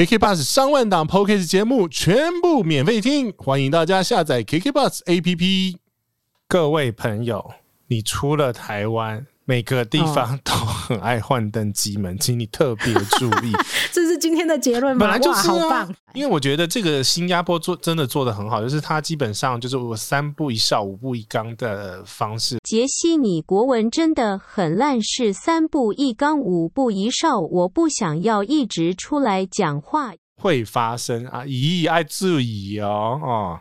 KK Bus 上万档 Podcast 节目全部免费听，欢迎大家下载 KK Bus APP。各位朋友，你出了台湾，每个地方都很爱换灯机门，请你特别注意。这是今天的结论吗？本来就是、啊、好棒。因为我觉得这个新加坡做真的做的很好，就是它基本上就是我三步一哨、五步一岗的方式。杰西，你国文真的很烂，是三步一岗、五步一哨。我不想要一直出来讲话。会发生啊，咦，爱注意哦，哦。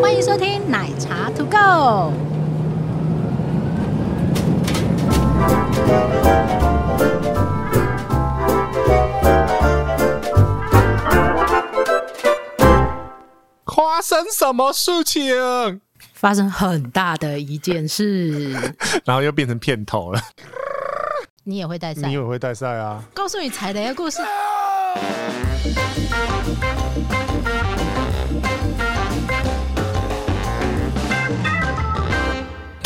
欢迎收听奶茶 To Go。发生什么事情？发生很大的一件事，然后又变成片头了。你也会带赛？你也会带赛啊？告诉你踩雷的故事。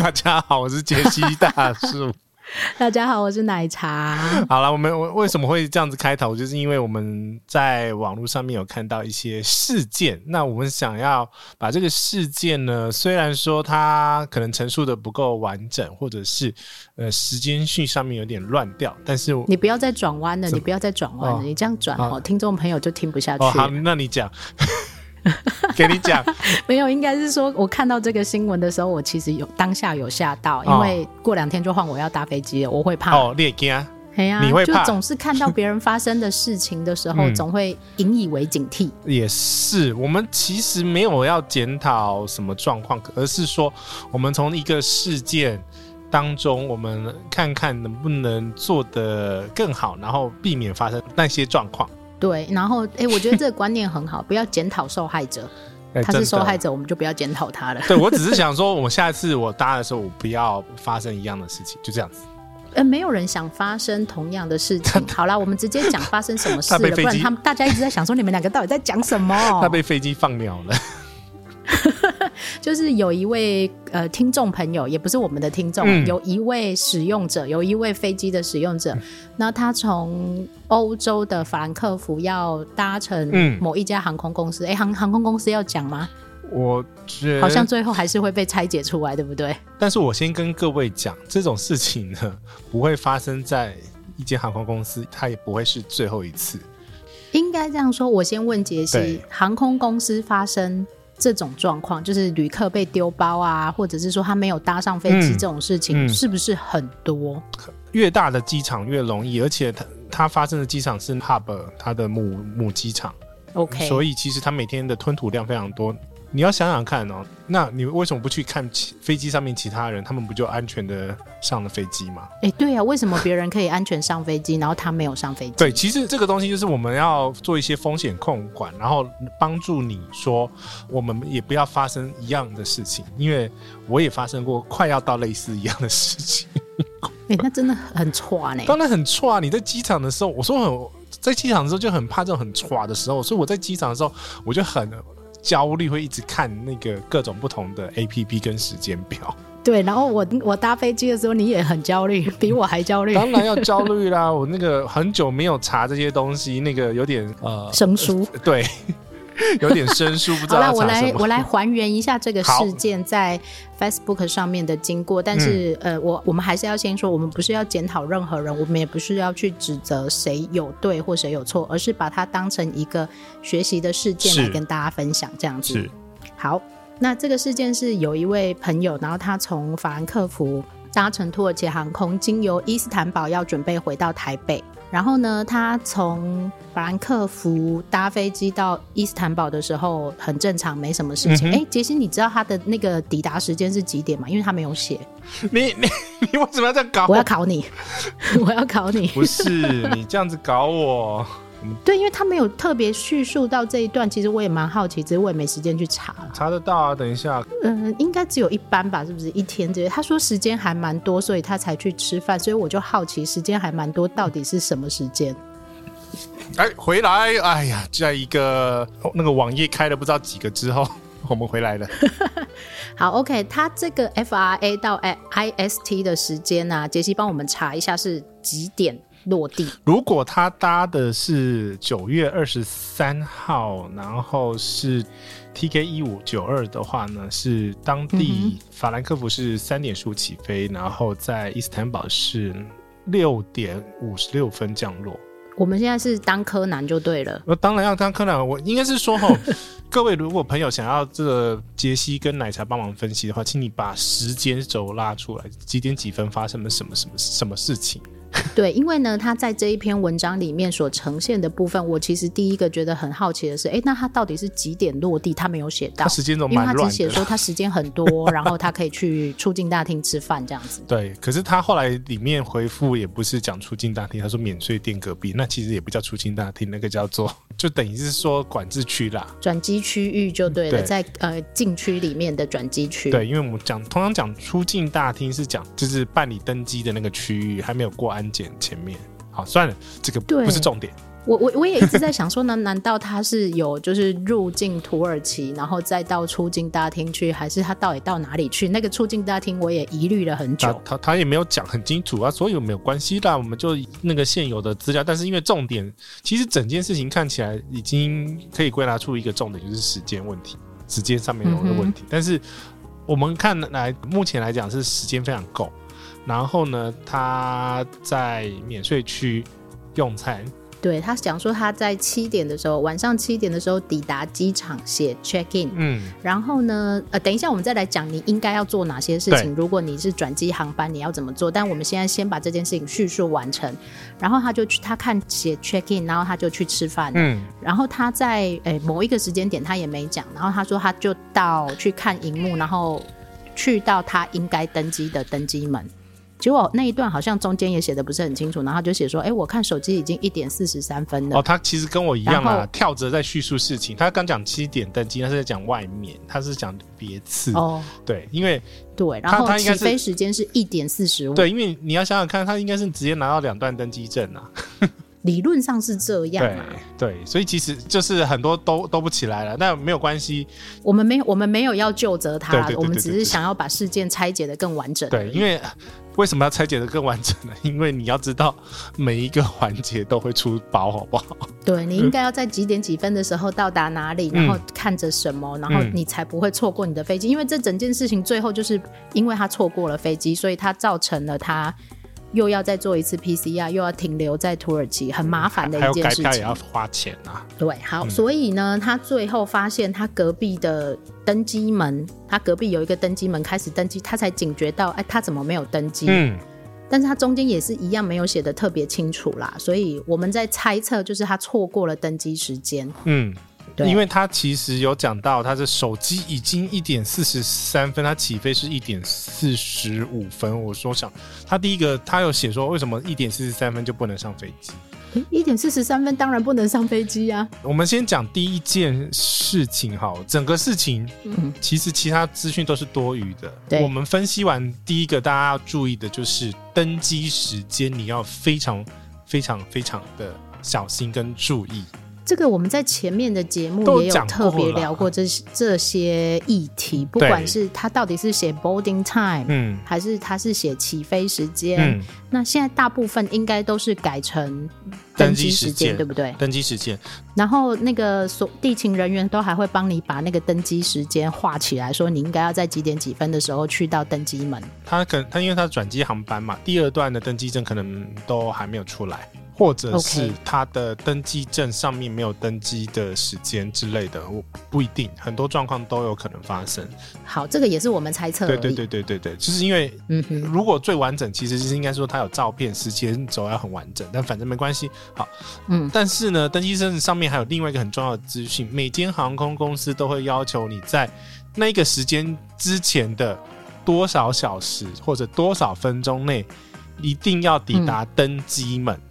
大家好，我是杰西大叔。大家好，我是奶茶。好了，我们为什么会这样子开头？就是因为我们在网络上面有看到一些事件，那我们想要把这个事件呢，虽然说它可能陈述的不够完整，或者是呃时间序上面有点乱掉，但是你不要再转弯了，你不要再转弯了，你这样转哦，听众朋友就听不下去。哦，好，那你讲。给你讲，没有，应该是说，我看到这个新闻的时候，我其实有当下有吓到，因为过两天就换我要搭飞机了，我会怕哦，你也惊啊？哎呀，你会怕？就总是看到别人发生的事情的时候，嗯、总会引以为警惕。也是，我们其实没有要检讨什么状况，而是说，我们从一个事件当中，我们看看能不能做得更好，然后避免发生那些状况。对，然后哎，我觉得这个观念很好，不要检讨受害者，他是受害者，我们就不要检讨他了。对，我只是想说，我下一次我搭的时候，我不要发生一样的事情，就这样子。呃，没有人想发生同样的事情。好啦，我们直接讲发生什么事了，不然他们大家一直在想说，你们两个到底在讲什么？他被飞机放鸟了。就是有一位呃听众朋友，也不是我们的听众，嗯、有一位使用者，有一位飞机的使用者，嗯、那他从欧洲的法兰克福要搭乘某一家航空公司，哎、嗯，航航空公司要讲吗？我觉得好像最后还是会被拆解出来，对不对？但是我先跟各位讲，这种事情呢，不会发生在一间航空公司，它也不会是最后一次。应该这样说，我先问杰西，航空公司发生。这种状况就是旅客被丢包啊，或者是说他没有搭上飞机这种事情，是不是很多？越大的机场越容易，而且它它发生的机场是 hub，它的母母机场。OK，所以其实它每天的吞吐量非常多。你要想想看哦，那你为什么不去看飞机上面其他人？他们不就安全的上了飞机吗？哎、欸，对啊，为什么别人可以安全上飞机，然后他没有上飞机？对，其实这个东西就是我们要做一些风险控管，然后帮助你说，我们也不要发生一样的事情，因为我也发生过快要到类似一样的事情。哎、欸，那真的很差呢。当然很差，你在机场的时候，我说很在机场的时候就很怕这种很差的时候，所以我在机场的时候我就很。焦虑会一直看那个各种不同的 APP 跟时间表。对，然后我我搭飞机的时候，你也很焦虑，比我还焦虑。当然要焦虑啦！我那个很久没有查这些东西，那个有点呃生疏。对。有点生疏，不知道。好了，我来我来还原一下这个事件在 Facebook 上面的经过。但是、嗯、呃，我我们还是要先说，我们不是要检讨任何人，我们也不是要去指责谁有对或谁有错，而是把它当成一个学习的事件来跟大家分享，这样子。是。好，那这个事件是有一位朋友，然后他从法兰克福搭乘土耳其航空，经由伊斯坦堡要准备回到台北。然后呢，他从法兰克福搭飞机到伊斯坦堡的时候很正常，没什么事情。哎、嗯，杰西，你知道他的那个抵达时间是几点吗？因为他没有写。你 你你为什么要这样搞我？我要考你，我要考你。不是你这样子搞我。对，因为他没有特别叙述到这一段，其实我也蛮好奇，只是我也没时间去查。查得到啊，等一下。嗯，应该只有一班吧，是不是一天这些？他说时间还蛮多，所以他才去吃饭，所以我就好奇时间还蛮多，到底是什么时间？哎，回来！哎呀，在一个那个网页开了不知道几个之后，我们回来了。好，OK，他这个 FRA 到 IST 的时间呢、啊，杰西帮我们查一下是几点落地？如果他搭的是九月二十三号，然后是 TK 一五九二的话呢，是当地法兰克福是三点十五起飞，嗯、然后在伊斯坦堡是六点五十六分降落。我们现在是当柯南就对了。我当然要当柯南，我应该是说哈，各位如果朋友想要这个杰西跟奶茶帮忙分析的话，请你把时间轴拉出来，几点几分发生了什么什么什么事情。对，因为呢，他在这一篇文章里面所呈现的部分，我其实第一个觉得很好奇的是，哎，那他到底是几点落地？他没有写到，他时间都蛮乱的。因为他只写说他时间很多，然后他可以去出境大厅吃饭这样子。对，可是他后来里面回复也不是讲出境大厅，他说免税店隔壁，那其实也不叫出境大厅，那个叫做就等于是说管制区啦，转机区域就对了，对在呃禁区里面的转机区。对，因为我们讲通常讲出境大厅是讲就是办理登机的那个区域，还没有过安检前面。好，算了，这个不是重点。我我我也一直在想说，呢，难道他是有就是入境土耳其，然后再到出境大厅去，还是他到底到哪里去？那个出境大厅我也疑虑了很久。他他，也没有讲很清楚啊，所以没有关系的，我们就那个现有的资料。但是因为重点，其实整件事情看起来已经可以归纳出一个重点，就是时间问题，时间上面有的问题。嗯、但是我们看来，目前来讲是时间非常够。然后呢，他在免税区用餐。对，他讲说他在七点的时候，晚上七点的时候抵达机场写 check in。嗯。然后呢，呃，等一下我们再来讲你应该要做哪些事情。如果你是转机航班，你要怎么做？但我们现在先把这件事情叙述完成。然后他就去，他看写 check in，然后他就去吃饭。嗯。然后他在诶某一个时间点他也没讲，然后他说他就到去看荧幕，然后去到他应该登机的登机门。结果那一段好像中间也写的不是很清楚，然后就写说：“哎、欸，我看手机已经一点四十三分了。”哦，他其实跟我一样啊，跳着在叙述事情。他刚讲七点登机，他是在讲外面，他是讲别次。哦，对，因为对，然后他起飞时间是一点四十五。对，因为你要想想看，他应该是直接拿到两段登机证啊。理论上是这样啊，对，对，所以其实就是很多都都不起来了，但没有关系。我们没有，我们没有要就责他，我们只是想要把事件拆解的更完整。对，因为为什么要拆解的更完整呢？因为你要知道每一个环节都会出包，好不好？对，你应该要在几点几分的时候到达哪里，然后看着什么，然后你才不会错过你的飞机。因为这整件事情最后就是因为他错过了飞机，所以他造成了他。又要再做一次 PCR，又要停留在土耳其，很麻烦的一件事情。还有改票也要花钱啊。对，好，嗯、所以呢，他最后发现他隔壁的登机门，他隔壁有一个登机门开始登机，他才警觉到，哎，他怎么没有登机？嗯，但是他中间也是一样没有写的特别清楚啦，所以我们在猜测，就是他错过了登机时间。嗯。因为他其实有讲到，他的手机已经一点四十三分，他起飞是一点四十五分。我说想，他第一个他有写说，为什么一点四十三分就不能上飞机？一点四十三分当然不能上飞机啊。我们先讲第一件事情哈，整个事情，嗯，其实其他资讯都是多余的。对，我们分析完第一个，大家要注意的就是登机时间，你要非常非常非常的小心跟注意。这个我们在前面的节目也有特别聊过这些这些议题，不管是他到底是写 boarding time，嗯，还是他是写起飞时间，嗯，那现在大部分应该都是改成登机时间，对不对？登机时间，然后那个所地勤人员都还会帮你把那个登机时间画起来，说你应该要在几点几分的时候去到登机门。他可他因为他转机航班嘛，第二段的登机证可能都还没有出来。或者是他的登机证上面没有登机的时间之类的，我不一定，很多状况都有可能发生。好，这个也是我们猜测。对对对对对对，就是因为，嗯哼，如果最完整，其实是应该说他有照片，时间轴要很完整，但反正没关系。好，嗯，但是呢，登机证上面还有另外一个很重要的资讯，每间航空公司都会要求你在那个时间之前的多少小时或者多少分钟内，一定要抵达登机门。嗯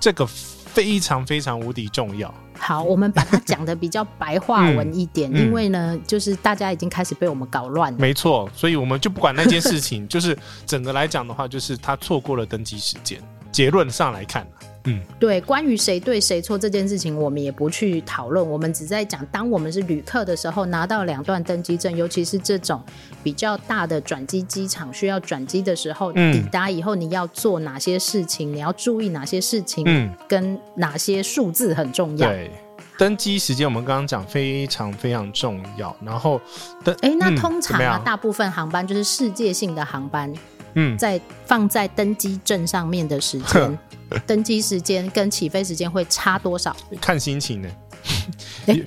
这个非常非常无敌重要。好，我们把它讲的比较白话文一点，嗯、因为呢，就是大家已经开始被我们搞乱了。没错，所以我们就不管那件事情，就是整个来讲的话，就是他错过了登机时间。结论上来看，嗯，对，关于谁对谁错这件事情，我们也不去讨论，我们只在讲，当我们是旅客的时候，拿到两段登机证，尤其是这种比较大的转机机场需要转机的时候，嗯、抵达以后你要做哪些事情，你要注意哪些事情，嗯，跟哪些数字很重要。对。登机时间我们刚刚讲非常非常重要，然后登哎，那通常啊，大部分航班就是世界性的航班，嗯，在放在登机证上面的时间，登机时间跟起飞时间会差多少？看心情呢，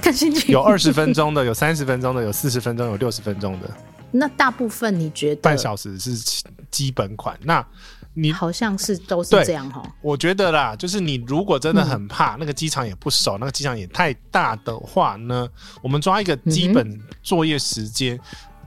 看心情，有二十分钟的，有三十分钟的，有四十分钟，有六十分钟的。那大部分你觉得半小时是基本款？那你好像是都是这样哈，我觉得啦，就是你如果真的很怕、嗯、那个机场也不熟，那个机场也太大的话呢，我们抓一个基本作业时间，嗯、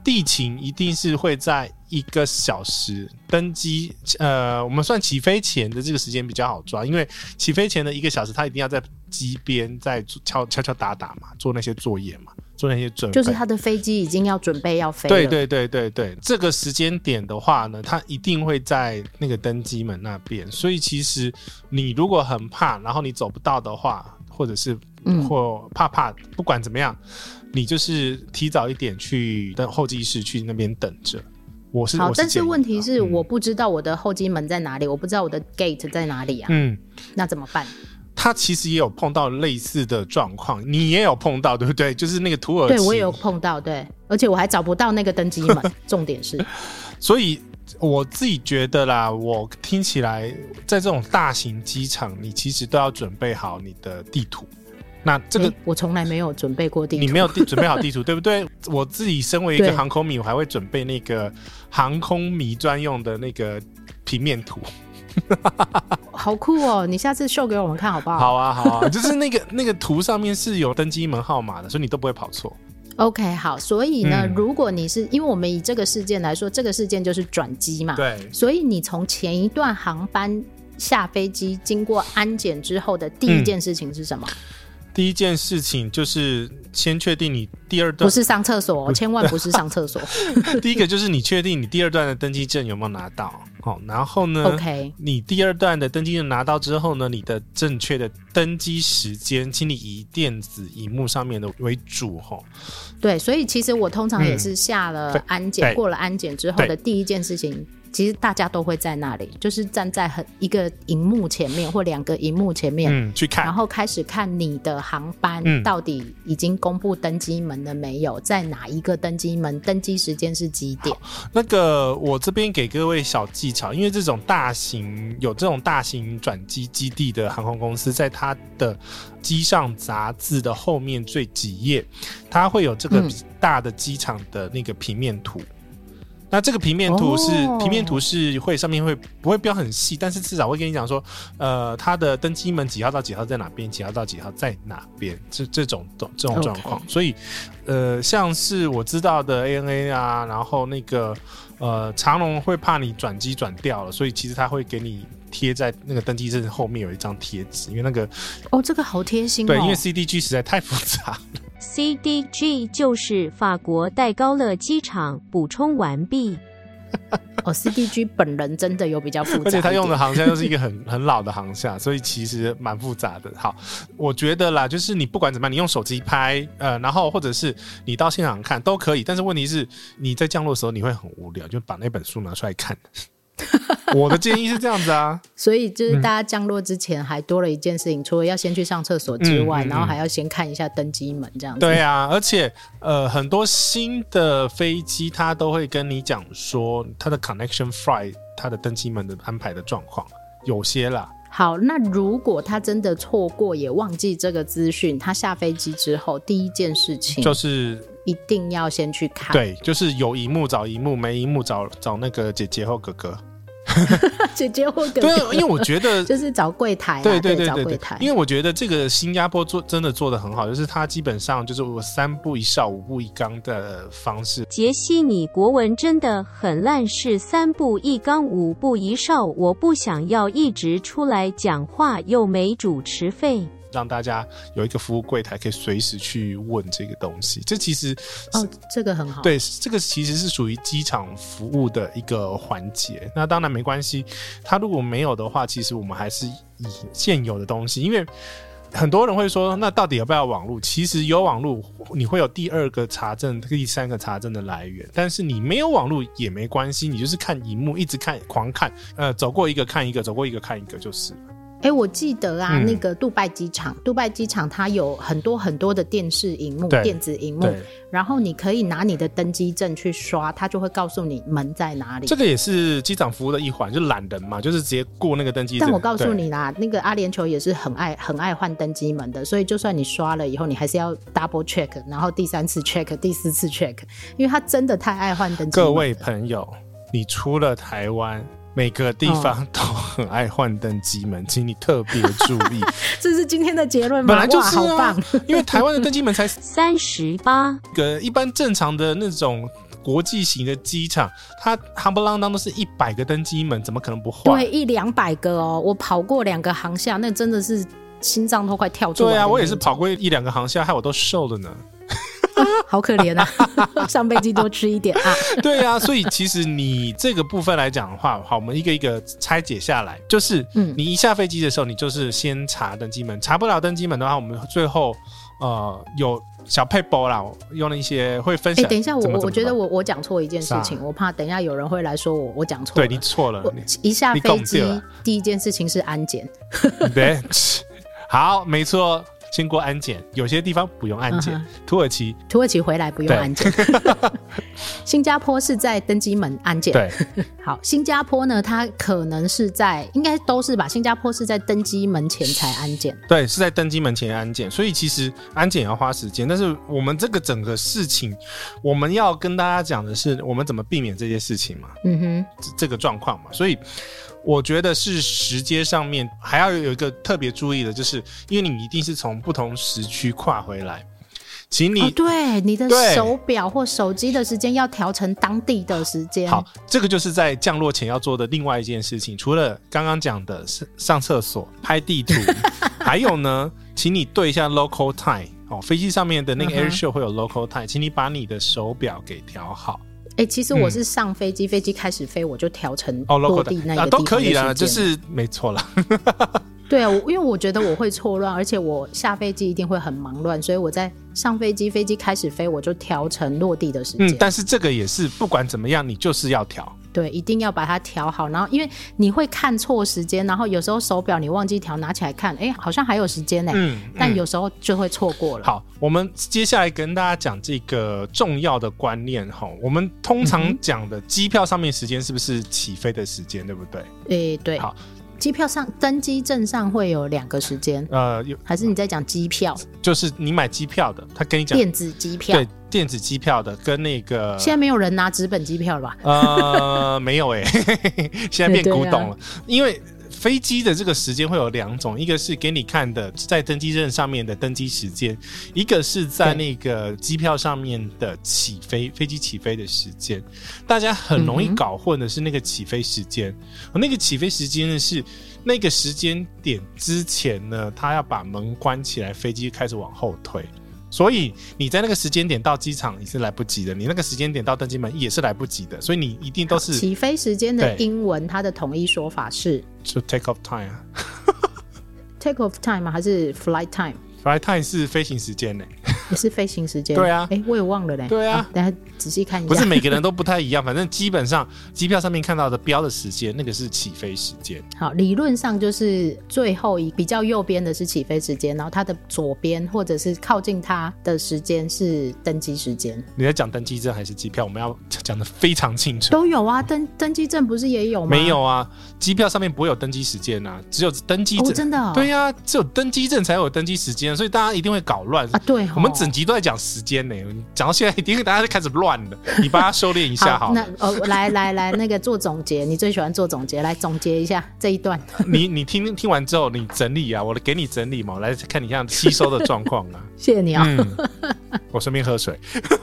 地勤一定是会在一个小时登机，呃，我们算起飞前的这个时间比较好抓，因为起飞前的一个小时，他一定要在机边在敲敲敲打打嘛，做那些作业嘛。做那些准备，就是他的飞机已经要准备要飞了。对对对对对，这个时间点的话呢，他一定会在那个登机门那边。所以其实你如果很怕，然后你走不到的话，或者是或怕怕，不管怎么样，你就是提早一点去等候机室去那边等着。我是好，但是问题是我不知道我的候机门在哪里，我不知道我的 gate 在哪里啊。嗯，那怎么办？他其实也有碰到类似的状况，你也有碰到，对不对？就是那个土耳其，对我也有碰到，对，而且我还找不到那个登机门。重点是，所以我自己觉得啦，我听起来，在这种大型机场，你其实都要准备好你的地图。那这个我从来没有准备过地图，你没有 准备好地图，对不对？我自己身为一个航空迷，我还会准备那个航空迷专用的那个平面图。好酷哦！你下次秀给我们看好不好？好啊，好啊，就是那个那个图上面是有登机门号码的，所以你都不会跑错。OK，好，所以呢，嗯、如果你是因为我们以这个事件来说，这个事件就是转机嘛，对，所以你从前一段航班下飞机经过安检之后的第一件事情是什么？嗯第一件事情就是先确定你第二段不是上厕所，千万不是上厕所。第一个就是你确定你第二段的登机证有没有拿到，好，然后呢，OK，你第二段的登机证拿到之后呢，你的正确的登机时间，请你以电子荧幕上面的为主，哈。对，所以其实我通常也是下了安检，过了安检之后的第一件事情。其实大家都会在那里，就是站在很一个荧幕前面或两个荧幕前面，嗯，去看，然后开始看你的航班到底已经公布登机门了没有，嗯、在哪一个登机门，登机时间是几点？那个我这边给各位小技巧，因为这种大型有这种大型转机基地的航空公司，在它的机上杂志的后面最几页，它会有这个大的机场的那个平面图。嗯那这个平面图是、哦、平面图是会上面会不会标很细，但是至少会跟你讲说，呃，它的登机门几号到几号在哪边，几号到几号在哪边，这这种这种状况。所以，呃，像是我知道的 ANA 啊，然后那个呃长龙会怕你转机转掉了，所以其实他会给你贴在那个登机证后面有一张贴纸，因为那个哦，这个好贴心、哦，对，因为 CDG 实在太复杂了。CDG 就是法国戴高乐机场。补充完毕。哦，CDG 本人真的有比较复杂，而且他用的航厦又是一个很 很老的航厦，所以其实蛮复杂的。好，我觉得啦，就是你不管怎么样，你用手机拍，呃，然后或者是你到现场看都可以。但是问题是，你在降落的时候你会很无聊，就把那本书拿出来看。我的建议是这样子啊，所以就是大家降落之前还多了一件事情，嗯、除了要先去上厕所之外，嗯嗯嗯、然后还要先看一下登机门这样子。对啊，而且呃，很多新的飞机它都会跟你讲说它的 connection flight 它的登机门的安排的状况，有些啦。好，那如果他真的错过也忘记这个资讯，他下飞机之后第一件事情就是一定要先去看。对，就是有荧幕找荧幕，没荧幕找找那个姐姐或哥哥。姐姐或哥哥，对，因为我觉得 就是找柜台，对对对对对，因为我觉得这个新加坡做真的做的很好，就是他基本上就是我三步一哨五步一岗的方式。杰西，你国文真的很烂，是三步一岗五步一哨，我不想要一直出来讲话又没主持费。让大家有一个服务柜台可以随时去问这个东西。这其实哦，这个很好。对，这个其实是属于机场服务的一个环节。那当然没关系，他如果没有的话，其实我们还是以现有的东西，因为。很多人会说，那到底要不要网络？其实有网络，你会有第二个查证、第三个查证的来源。但是你没有网络也没关系，你就是看荧幕，一直看，狂看，呃，走过一个看一个，走过一个看一个就是。哎，我记得啊，嗯、那个杜拜机场，杜拜机场它有很多很多的电视荧幕、电子荧幕，然后你可以拿你的登机证去刷，它就会告诉你门在哪里。这个也是机长服务的一环，就懒人嘛，就是直接过那个登机证。但我告诉你啦，那个阿联酋也是很爱很爱换登机门的，所以就算你刷了以后，你还是要 double check，然后第三次 check，第四次 check，因为他真的太爱换登机门。各位朋友，你出了台湾。每个地方都很爱换登机门，请你特别注意。这是今天的结论吗？本来就是、啊、好棒，因为台湾的登机门才三十八个，一般正常的那种国际型的机场，它夯不啷当都是一百个登机门，怎么可能不换？对，一两百个哦，我跑过两个航厦，那真的是心脏都快跳出来。对啊，我也是跑过一两个航厦，害我都瘦了呢。好可怜啊！上飞机多吃一点啊！对啊，所以其实你这个部分来讲的话，好，我们一个一个拆解下来，就是，嗯，你一下飞机的时候，你就是先查登机门，查不了登机门的话，我们最后呃有小配包啦，用了一些会分享。哎，等一下，我我觉得我我讲错一件事情，我怕等一下有人会来说我我讲错。对，你错了，一下飞机第一件事情是安检。对，好，没错。先过安检，有些地方不用安检。Uh. 土耳其，土耳其回来不用安检。新加坡是在登机门安检。对，好，新加坡呢，它可能是在，应该都是吧？新加坡是在登机门前才安检。对，是在登机门前安检，所以其实安检也要花时间。但是我们这个整个事情，我们要跟大家讲的是，我们怎么避免这些事情嘛？嗯哼，这个状况嘛，所以。我觉得是时间上面还要有一个特别注意的，就是因为你一定是从不同时区跨回来，请你、哦、对你的手表或手机的时间要调成当地的时间。好，这个就是在降落前要做的另外一件事情。除了刚刚讲的上厕所、拍地图，还有呢，请你对一下 local time 哦，飞机上面的那个 air show 会有 local time，请你把你的手表给调好。哎、欸，其实我是上飞机，飞机、嗯、开始飞，我就调成落地那个都可以啦，就是没错啦。对啊，因为我觉得我会错乱，而且我下飞机一定会很忙乱，所以我在上飞机，飞机开始飞，我就调成落地的时间。嗯，但是这个也是不管怎么样，你就是要调。对，一定要把它调好。然后，因为你会看错时间，然后有时候手表你忘记调，拿起来看，哎，好像还有时间呢。嗯，嗯，但有时候就会错过了。好，我们接下来跟大家讲这个重要的观念哈。我们通常讲的机票上面时间是不是起飞的时间，对不对？哎，对。好。机票上登机证上会有两个时间，呃，有还是你在讲机票？就是你买机票的，他跟你讲电子机票，对，电子机票的跟那个现在没有人拿纸本机票了吧？呃，没有哎、欸，现在变古董了，啊、因为。飞机的这个时间会有两种，一个是给你看的在登机证上面的登机时间，一个是在那个机票上面的起飞飞机起飞的时间。大家很容易搞混的是那个起飞时间，那个起飞时间呢是那个时间点之前呢，他要把门关起来，飞机开始往后退。所以你在那个时间点到机场你是来不及的，你那个时间点到登机门也是来不及的，所以你一定都是起飞时间的英文，它的统一说法是就 take off time 啊，take off time 吗？还是 flight time？flight time 是飞行时间呢、欸。也是飞行时间，对啊，哎，我也忘了嘞。对啊，等下仔细看一下。不是每个人都不太一样，反正基本上机票上面看到的标的时间，那个是起飞时间。好，理论上就是最后一比较右边的是起飞时间，然后它的左边或者是靠近它的时间是登机时间。你在讲登机证还是机票？我们要讲的非常清楚。都有啊，登登机证不是也有吗？没有啊，机票上面不会有登机时间啊，只有登机证。真的？对呀，只有登机证才有登机时间，所以大家一定会搞乱啊。对，我们。整集都在讲时间呢，讲到现在，一定大家就开始乱了。你帮他收敛一下好，好。那哦，来来来，那个做总结，你最喜欢做总结，来总结一下这一段。你你听听完之后，你整理啊，我给你整理嘛，我来看你像吸收的状况啊。谢谢你啊、哦嗯，我顺便喝水。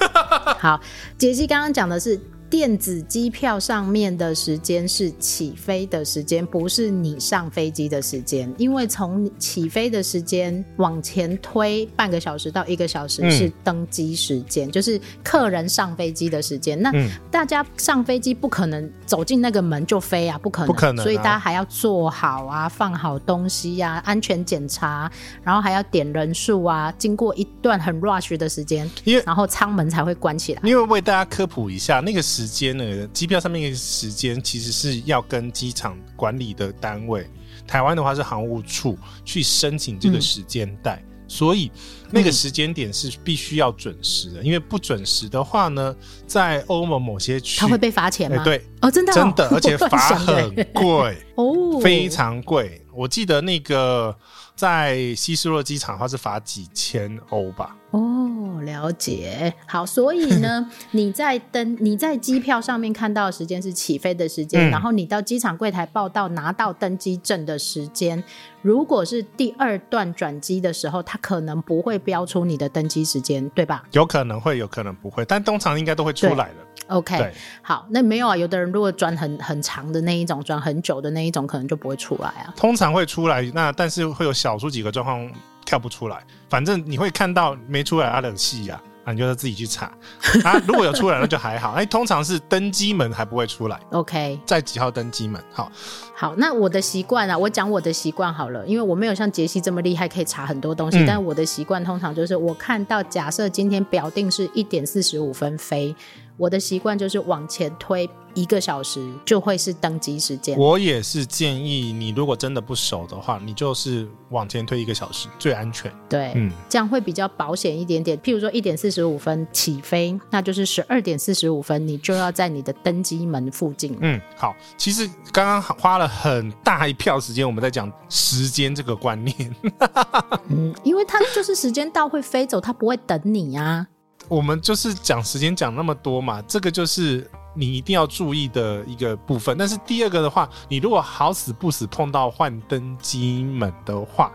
好，杰西刚刚讲的是电子机票上面的时间是起飞的时间，不是你上飞机的时间。因为从起飞的时间往前推半个小时到一个小时是登机时间，嗯、就是客人上飞机的时间。那大家上飞机不可能走进那个门就飞啊，不可能，不可能啊、所以大家还要做好啊，放好东西呀、啊，安全检查，然后还要点人数啊，经过一段很 rush 的时间，然后舱门才会关起来。因为为大家科普一下，那个时。时间呢？机票上面的时间其实是要跟机场管理的单位，台湾的话是航务处去申请这个时间带，嗯、所以那个时间点是必须要准时的，嗯、因为不准时的话呢，在欧盟某些区，他会被罚钱吗？欸、对，哦，真的、哦，真的，而且 罚很贵 哦，非常贵。我记得那个在希斯洛机场，的话是罚几千欧吧。哦，了解。好，所以呢，你在登你在机票上面看到的时间是起飞的时间，嗯、然后你到机场柜台报到拿到登机证的时间，如果是第二段转机的时候，它可能不会标出你的登机时间，对吧？有可能会，有可能不会，但通常应该都会出来的。OK，好，那没有啊。有的人如果转很很长的那一种，转很久的那一种，可能就不会出来啊。通常会出来，那但是会有少数几个状况。跳不出来，反正你会看到没出来啊冷戏呀，啊，你就要自己去查 啊。如果有出来，那就还好。哎，通常是登机门还不会出来。OK，在几号登机门？好，好。那我的习惯啊，我讲我的习惯好了，因为我没有像杰西这么厉害，可以查很多东西。嗯、但我的习惯通常就是，我看到假设今天表定是一点四十五分飞。我的习惯就是往前推一个小时，就会是登机时间。我也是建议你，如果真的不熟的话，你就是往前推一个小时最安全。对，嗯，这样会比较保险一点点。譬如说一点四十五分起飞，那就是十二点四十五分，你就要在你的登机门附近。嗯，好。其实刚刚花了很大一票时间，我们在讲时间这个观念。嗯，因为它就是时间到会飞走，它不会等你啊。我们就是讲时间讲那么多嘛，这个就是你一定要注意的一个部分。但是第二个的话，你如果好死不死碰到幻灯机门的话，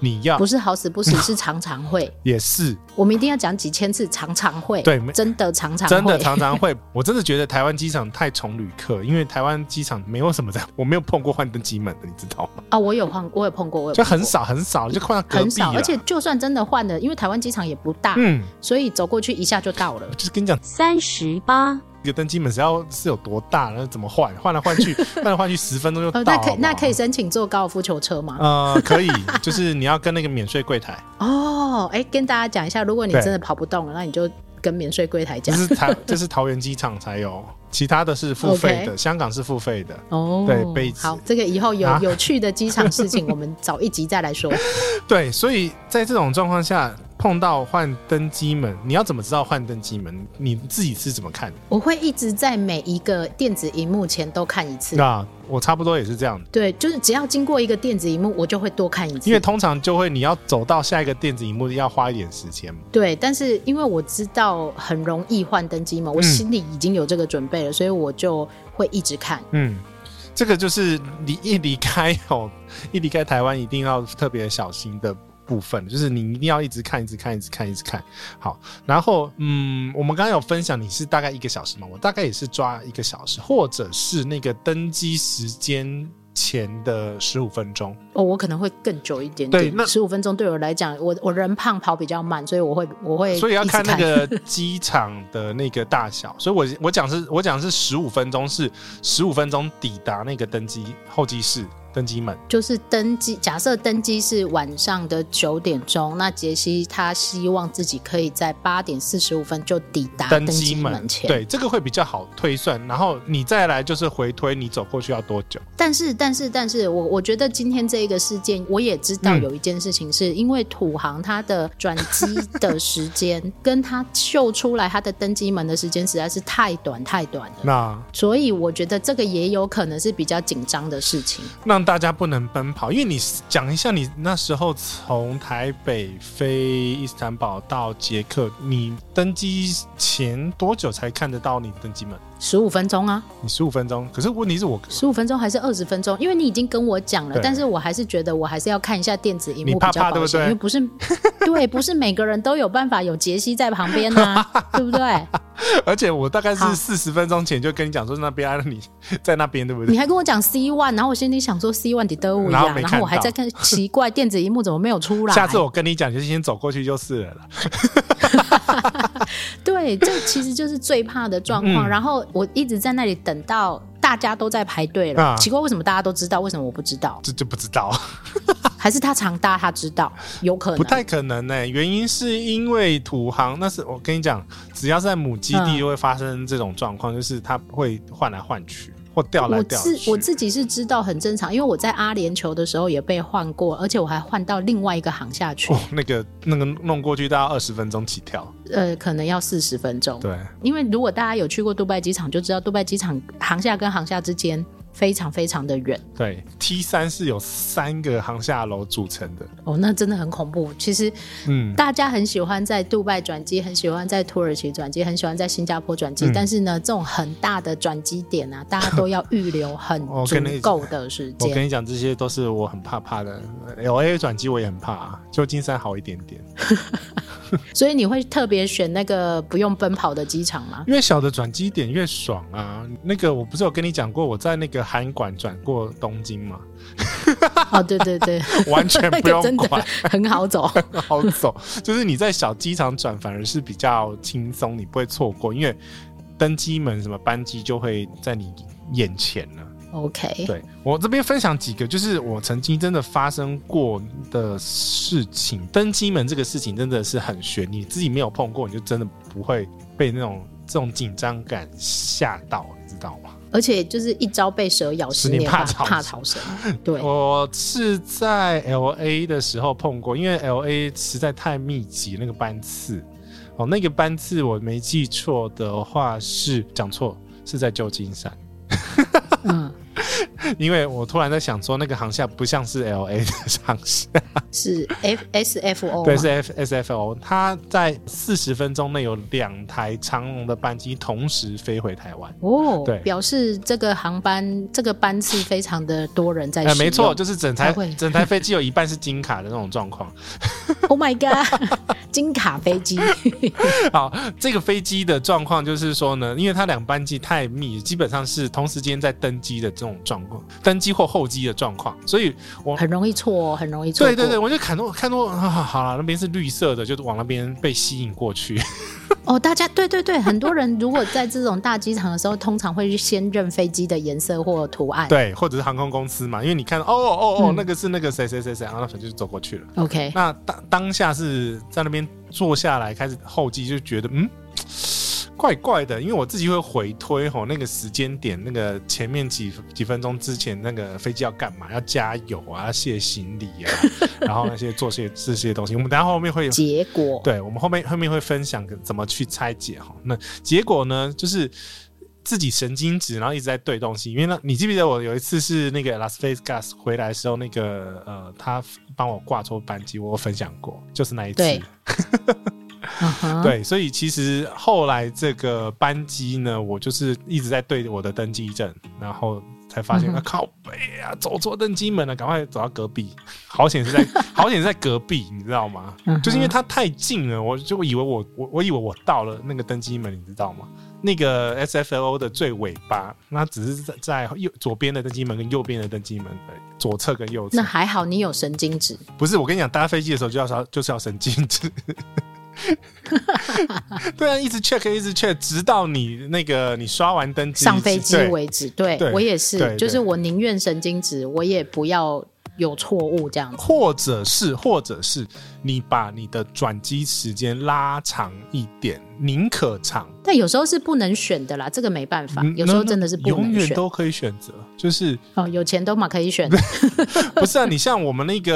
你要不是好死不死，是常常会。也是，我们一定要讲几千次，常常会。对，真的常常，真的常常会。我真的觉得台湾机场太宠旅客，因为台湾机场没有什么这样，我没有碰过换登机门的，你知道吗？啊，我有换，我有碰过，我有，就很少很少，就换到隔壁。很少，而且就算真的换了，因为台湾机场也不大，嗯，所以走过去一下就到了。就是跟你讲，三十八。一个登机门是要是有多大，那怎么换？换来换去，换来换去，十分钟就到。那可以那可以申请坐高尔夫球车吗？呃，可以，就是你要跟那个免税柜台。哦，哎，跟大家讲一下，如果你真的跑不动了，那你就跟免税柜台讲。这是台，这是桃园机场才有，其他的是付费的，Okay 香港是付费的。哦，对，杯子。好，这个以后有、啊、有趣的机场事情，我们早一集再来说。对，所以在这种状况下。碰到换登机门，你要怎么知道换登机门？你自己是怎么看？我会一直在每一个电子荧幕前都看一次。那我差不多也是这样。对，就是只要经过一个电子荧幕，我就会多看一次。因为通常就会你要走到下一个电子荧幕，要花一点时间。对，但是因为我知道很容易换登机门，我心里已经有这个准备了，嗯、所以我就会一直看。嗯，这个就是离一离开哦，一离开台湾一定要特别小心的。部分就是你一定要一直看，一直看，一直看，一直看。好，然后嗯，我们刚刚有分享你是大概一个小时嘛？我大概也是抓一个小时，或者是那个登机时间前的十五分钟。哦，我可能会更久一点点。对，那十五分钟对我来讲，我我人胖跑比较慢，所以我会我会。所以要看那个机场的那个大小。所以我我讲是我讲是十五分钟，是十五分钟抵达那个登机候机室。登机门就是登机。假设登机是晚上的九点钟，那杰西他希望自己可以在八点四十五分就抵达登机门前。对，这个会比较好推算。然后你再来就是回推，你走过去要多久？但是，但是，但是我我觉得今天这一个事件，我也知道有一件事情，是因为土航它的转机的时间 跟他秀出来他的登机门的时间实在是太短太短了。那所以我觉得这个也有可能是比较紧张的事情。那大家不能奔跑，因为你讲一下，你那时候从台北飞伊斯坦堡到捷克，你登机前多久才看得到你登机门？十五分钟啊！你十五分钟，可是问题是我十五分钟还是二十分钟？因为你已经跟我讲了，但是我还是觉得我还是要看一下电子荧幕比较保险，对不对？因为不是 对，不是每个人都有办法有杰西在旁边啊，对不对？而且我大概是四十分钟前就跟你讲说 那边、啊、你在那边对不对？你还跟我讲 C one，然后我心里想说 C one 的德五呀，然后我还在看奇怪电子荧幕怎么没有出来？下次我跟你讲，就先走过去就是了。对，这其实就是最怕的状况。嗯、然后我一直在那里等到大家都在排队了，啊、奇怪为什么大家都知道，为什么我不知道？这就不知道。还是他常搭，他知道，有可能不太可能呢、欸。原因是因为土航，那是我跟你讲，只要在母基地就会发生这种状况，嗯、就是它会换来换去或掉来调去。我自我自己是知道很正常，因为我在阿联酋的时候也被换过，而且我还换到另外一个航下去。哦，那个那个弄过去大概二十分钟起跳，呃，可能要四十分钟。对，因为如果大家有去过杜拜机场，就知道杜拜机场航下跟航下之间。非常非常的远，对，T 三是有三个航厦楼组成的。哦，那真的很恐怖。其实，嗯，大家很喜欢在杜拜转机，很喜欢在土耳其转机，很喜欢在新加坡转机。嗯、但是呢，这种很大的转机点啊，大家都要预留很足够的时间。我跟你讲，这些都是我很怕怕的。LA 转机我也很怕，啊旧金山好一点点。所以你会特别选那个不用奔跑的机场吗？越小的转机点越爽啊！那个我不是有跟你讲过，我在那个韩馆转过东京吗？哦，对对对，完全不用管，很好走，很好走。就是你在小机场转，反而是比较轻松，你不会错过，因为登机门什么班机就会在你眼前了。OK，对，我这边分享几个，就是我曾经真的发生过的事情。登机门这个事情真的是很悬，你自己没有碰过，你就真的不会被那种这种紧张感吓到，你知道吗？而且就是一朝被蛇咬，十年怕怕草绳。对，我是在 LA 的时候碰过，因为 LA 实在太密集，那个班次哦，那个班次我没记错的话是讲错，是在旧金山。嗯。因为我突然在想说，那个航厦不像是 L A 的航厦，是 F S F O，对，是 F S F O。它在四十分钟内有两台长龙的班机同时飞回台湾。哦，对，表示这个航班这个班次非常的多人在。哎，没错，就是整台整台飞机有一半是金卡的那种状况。Oh my god，金卡飞机。好，这个飞机的状况就是说呢，因为它两班机太密，基本上是同时间在登机的这种状况。登机或候机的状况，所以我很容易错，很容易错。对对对，我就看到看到啊，好了，那边是绿色的，就往那边被吸引过去。哦，大家对对对，很多人如果在这种大机场的时候，通常会先认飞机的颜色或图案，对，或者是航空公司嘛，因为你看，哦哦哦，那个是那个谁谁谁谁，然后就走过去了。OK，那当当下是在那边坐下来开始候机，就觉得嗯。怪怪的，因为我自己会回推吼，那个时间点，那个前面几几分钟之前，那个飞机要干嘛？要加油啊，要卸行李啊，然后那些做些这些东西。我们等下后面会有 结果，对，我们后面后面会分享怎么去拆解哈。那结果呢，就是自己神经质，然后一直在对东西。因为呢，你记不记得我有一次是那个 Las Vegas 回来的时候，那个呃，他帮我挂错班机，我有分享过，就是那一次。对 Uh 所以其实后来这个班机呢，我就是一直在对我的登机证，然后才发现，uh. 啊靠背啊，走错登机门了，赶快走到隔壁。好险是在，好险是在隔壁，你知道吗？Uh. 就是因为它太近了，我就以为我我我以为我到了那个登机门，你知道吗？那个 SFO 的最尾巴，那只是在在右左边的登机门跟右边的登机门的左侧跟右侧。那还好，你有神经质。不是，我跟你讲，搭飞机的时候就要就是要神经质。对啊，一直 check，一直 check，直到你那个你刷完登机上飞机为止。对，对我也是，就是我宁愿神经质，我也不要有错误这样子。或者是，或者是你把你的转机时间拉长一点，宁可长。但有时候是不能选的啦，这个没办法。有时候真的是不能选，永远都可以选择，就是哦，有钱都嘛可以选。不是啊，你像我们那个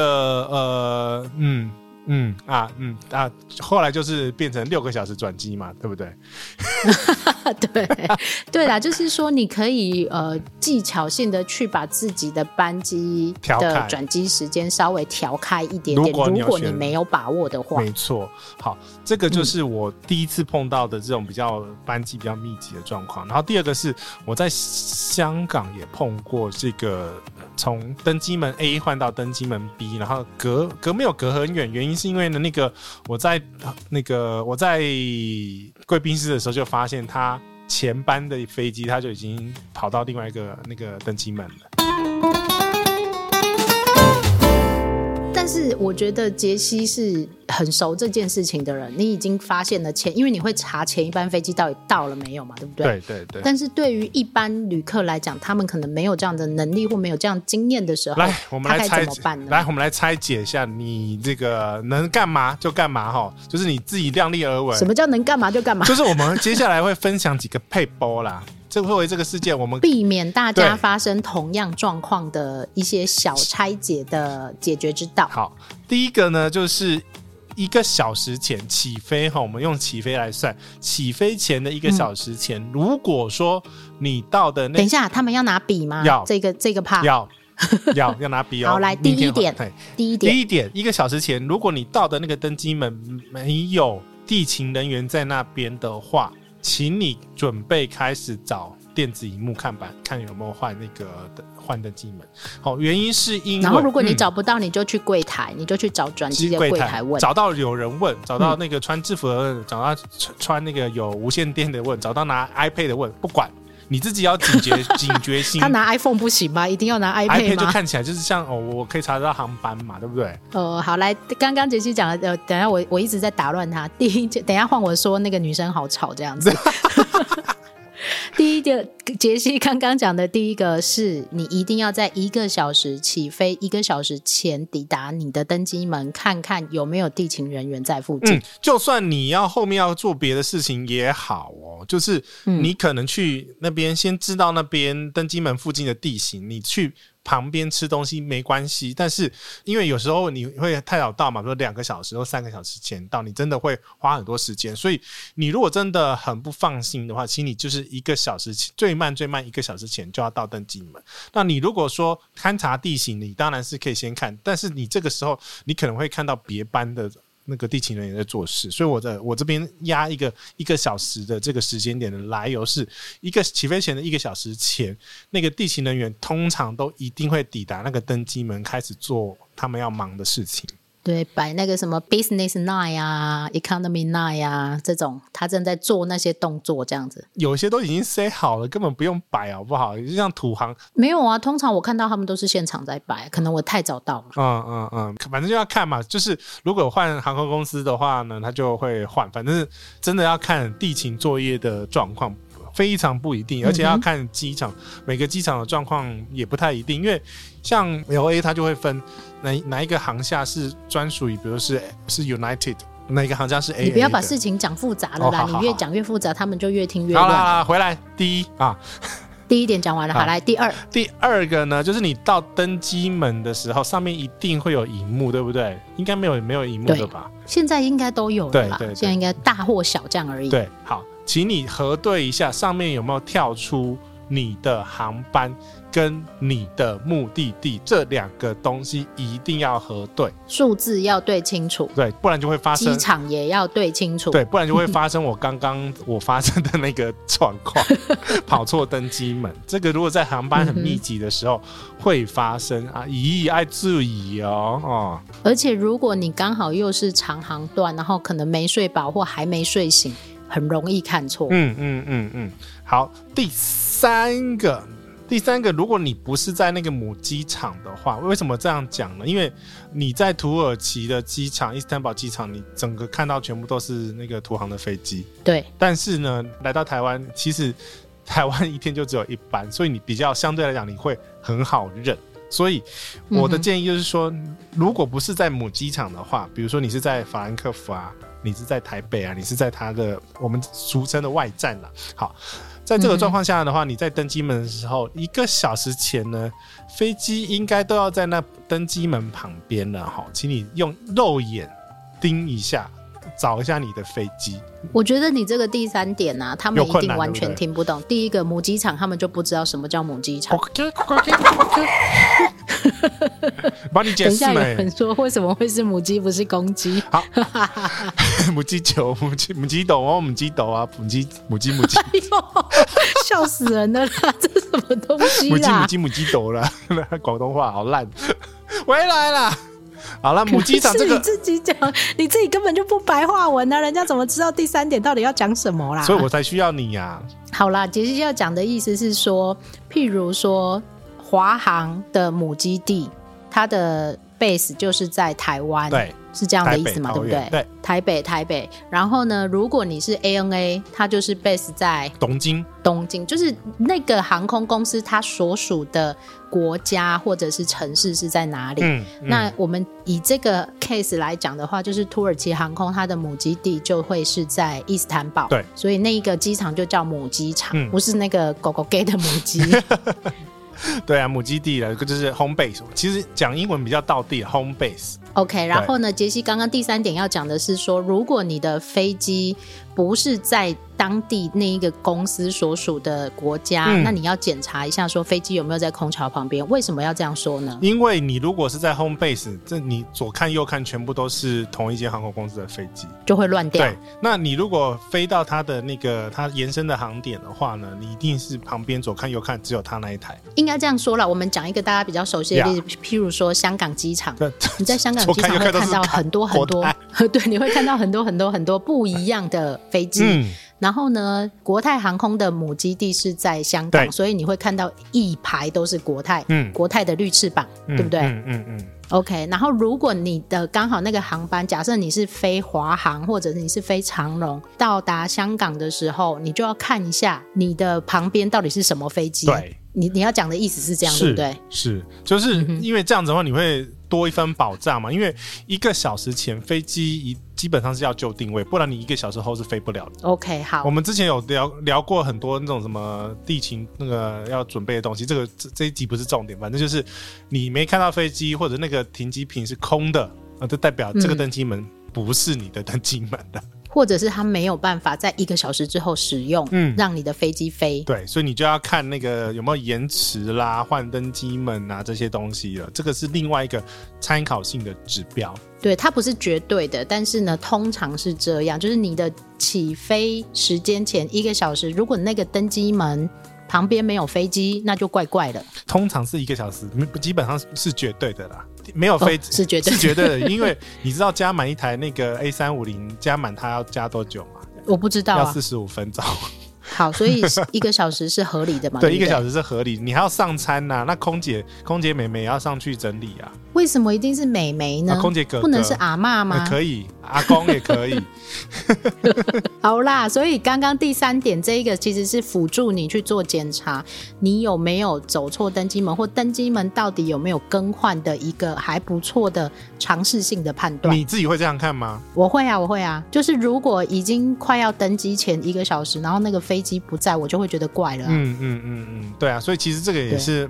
呃，嗯。嗯啊嗯啊，后来就是变成六个小时转机嘛，对不对？对对啦，就是说你可以呃技巧性的去把自己的班机的转机时间稍微调开一点点，如果，如果你没有把握的话，没错。好，这个就是我第一次碰到的这种比较班机比较密集的状况。然后第二个是我在香港也碰过这个从登机门 A 换到登机门 B，然后隔隔没有隔很远，原因。是因为呢，那个我在那个我在贵宾室的时候就发现，他前班的飞机他就已经跑到另外一个那个登机门了。但是我觉得杰西是很熟这件事情的人，你已经发现了前，因为你会查前一班飞机到底到了没有嘛，对不对？对对对。但是对于一般旅客来讲，他们可能没有这样的能力或没有这样经验的时候，来，我们来拆怎么办呢？来，我们来拆解一下，你这个能干嘛就干嘛哈，就是你自己量力而为。什么叫能干嘛就干嘛？就是我们接下来会分享几个撇步啦。这会为这个事件，我们避免大家发生同样状况的一些小拆解的解决之道。好，第一个呢，就是一个小时前起飞哈，我们用起飞来算，起飞前的一个小时前，嗯、如果说你到的那，等一下，他们要拿笔吗？要这个这个怕要要要拿笔哦。好，来第一点，第一点，第一点，一个小时前，如果你到的那个登机门没有地勤人员在那边的话。请你准备开始找电子荧幕看板，看有没有换那个换登机门。好，原因是因为，然后如果你找不到，你就去柜台，嗯、你就去找转机的柜台问。找到有人问，找到那个穿制服的问，嗯、找到穿那个有无线电的问，找到拿 iPad 的问，不管。你自己要警觉 警觉心。他拿 iPhone 不行吗？一定要拿 iPad 吗？iPad 就看起来就是像哦，我可以查得到航班嘛，对不对？呃，好，来，刚刚杰西讲的，呃，等下我我一直在打乱他。第一，等下换我说那个女生好吵这样子。第一个，杰西刚刚讲的第一个是你一定要在一个小时起飞，一个小时前抵达你的登机门，看看有没有地勤人员在附近。嗯，就算你要后面要做别的事情也好哦，就是你可能去那边先知道那边登机门附近的地形，你去。旁边吃东西没关系，但是因为有时候你会太早到嘛，比如两个小时或三个小时前到，你真的会花很多时间。所以你如果真的很不放心的话，请你就是一个小时前，最慢最慢一个小时前就要到登机门。那你如果说勘察地形，你当然是可以先看，但是你这个时候你可能会看到别班的。那个地勤人员在做事，所以我的我这边压一个一个小时的这个时间点的来由是一个起飞前的一个小时前，那个地勤人员通常都一定会抵达那个登机门，开始做他们要忙的事情。对，摆那个什么 business nine 啊，economy nine 啊，这种他正在做那些动作，这样子。有些都已经塞好了，根本不用摆，好不好？就像土航，没有啊。通常我看到他们都是现场在摆，可能我太早到了。嗯嗯嗯，反正就要看嘛。就是如果换航空公司的话呢，他就会换。反正真的要看地勤作业的状况。非常不一定，而且要看机场，嗯、每个机场的状况也不太一定，因为像 LA 它就会分哪哪一个航厦是专属于，比如是是 United，哪一个航厦是 A。你不要把事情讲复杂了啦，哦、好好好，你越讲越复杂，他们就越听越乱。好啦，回来第一啊，第一点讲完了，好，好来第二。第二个呢，就是你到登机门的时候，上面一定会有荧幕，对不对？应该没有没有荧幕的吧？现在应该都有了吧？对，对对，现在应该大或小这样而已。对，好。请你核对一下上面有没有跳出你的航班跟你的目的地这两个东西，一定要核对，数字要对清楚，对，不然就会发生。机场也要对清楚，对，不然就会发生我刚刚 我发生的那个状况，跑错登机门。这个如果在航班很密集的时候会发生啊，咦，爱注意哦哦。而且如果你刚好又是长航段，然后可能没睡饱或还没睡醒。很容易看错。嗯嗯嗯嗯，好，第三个，第三个，如果你不是在那个母机场的话，为什么这样讲呢？因为你在土耳其的机场，伊斯坦堡机场，你整个看到全部都是那个土航的飞机。对。但是呢，来到台湾，其实台湾一天就只有一班，所以你比较相对来讲，你会很好认。所以我的建议就是说，嗯、如果不是在母机场的话，比如说你是在法兰克福啊。你是在台北啊？你是在他的我们俗称的外站了。好，在这个状况下的话，你在登机门的时候，一个小时前呢，飞机应该都要在那登机门旁边了。哈，请你用肉眼盯一下。找一下你的飞机。我觉得你这个第三点呢、啊，他们一定完全听不懂。第一个母鸡场，他们就不知道什么叫母鸡场。帮你解释。等一下有人说，为什么会是母鸡不是公鸡？好，母鸡球，母鸡母鸡斗哦，母鸡斗啊，母鸡母鸡母鸡。哎呦，笑死人了啦！这是什么东西啦？母鸡母鸡母鸡斗了，广东话好烂。回来了。好了，母鸡场这个你自己讲，你自己根本就不白话文啊，人家怎么知道第三点到底要讲什么啦？所以我才需要你呀、啊。好啦，杰西要讲的意思是说，譬如说华航的母基地，它的 base 就是在台湾，对。是这样的意思嘛？对不对？对，台北，台北。然后呢，如果你是 ANA，它就是 base 在东京。东京就是那个航空公司，它所属的国家或者是城市是在哪里？嗯嗯、那我们以这个 case 来讲的话，就是土耳其航空它的母基地就会是在伊斯坦堡。对，所以那一个机场就叫母机场，嗯、不是那个狗狗 gay 的母鸡。对啊，母基地了，就是 home base。其实讲英文比较到地，home base。OK，然后呢，杰西刚刚第三点要讲的是说，如果你的飞机不是在当地那一个公司所属的国家，嗯、那你要检查一下，说飞机有没有在空桥旁边。为什么要这样说呢？因为你如果是在 home base，这你左看右看全部都是同一间航空公司的飞机，就会乱掉。对，那你如果飞到它的那个它延伸的航点的话呢，你一定是旁边左看右看只有它那一台。应该这样说了，我们讲一个大家比较熟悉的例子.譬如说香港机场，你在香港机场会看到很多很多，对，你会看到很多很多很多不一样的飞机。嗯然后呢，国泰航空的母基地是在香港，所以你会看到一排都是国泰，嗯，国泰的绿翅膀，嗯、对不对？嗯嗯嗯。OK，然后如果你的刚好那个航班，假设你是飞华航或者你是飞长荣，到达香港的时候，你就要看一下你的旁边到底是什么飞机。对，你你要讲的意思是这样，是对不对？是，就是因为这样子的话，你会多一份保障嘛。因为一个小时前飞机一。基本上是要就定位，不然你一个小时后是飞不了的。OK，好。我们之前有聊聊过很多那种什么地勤那个要准备的东西，这个这这一集不是重点，反正就是你没看到飞机或者那个停机坪是空的啊，就代表这个登机门不是你的登机门的。嗯或者是他没有办法在一个小时之后使用，嗯，让你的飞机飞。对，所以你就要看那个有没有延迟啦、换登机门啊这些东西了。这个是另外一个参考性的指标。对，它不是绝对的，但是呢，通常是这样，就是你的起飞时间前一个小时，如果那个登机门旁边没有飞机，那就怪怪的。通常是一个小时，基本上是绝对的啦。没有飞、哦、是绝对是绝对的，因为你知道加满一台那个 A 三五零加满它要加多久吗？我不知道、啊，要四十五分钟。好，所以一个小时是合理的嘛？对，对对一个小时是合理。你还要上餐呐、啊，那空姐空姐美眉也要上去整理啊。为什么一定是美眉呢？啊、空姐哥哥不能是阿嬷吗？可以，阿公也可以。好啦，所以刚刚第三点这一个其实是辅助你去做检查，你有没有走错登机门，或登机门到底有没有更换的一个还不错的尝试性的判断。你自己会这样看吗？我会啊，我会啊。就是如果已经快要登机前一个小时，然后那个飞机不在，我就会觉得怪了、啊。嗯嗯嗯嗯，对啊。所以其实这个也是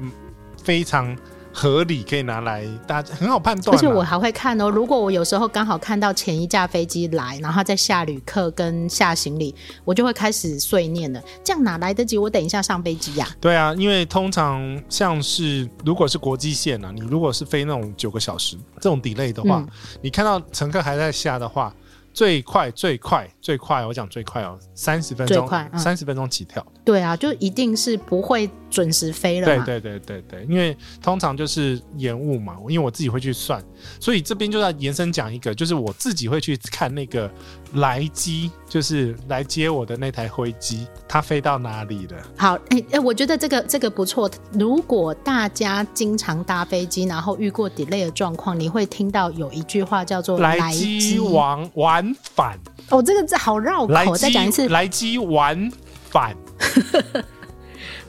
非常。合理可以拿来，大家很好判断。而且我还会看哦，如果我有时候刚好看到前一架飞机来，然后在下旅客跟下行李，我就会开始碎念了。这样哪来得及？我等一下上飞机呀？对啊，因为通常像是如果是国际线啊，你如果是飞那种九个小时这种 delay 的话，嗯、你看到乘客还在下的话。最快最快最快，我讲最快哦，三十分钟，三十分钟起跳。对啊，就一定是不会准时飞了嘛。对对对对对，因为通常就是延误嘛，因为我自己会去算，所以这边就要延伸讲一个，就是我自己会去看那个来机，就是来接我的那台飞机，它飞到哪里了。好，哎、欸、哎、欸，我觉得这个这个不错。如果大家经常搭飞机，然后遇过 delay 的状况，你会听到有一句话叫做“来机往往”。返哦，这个字好绕口，再讲一次，来机往返。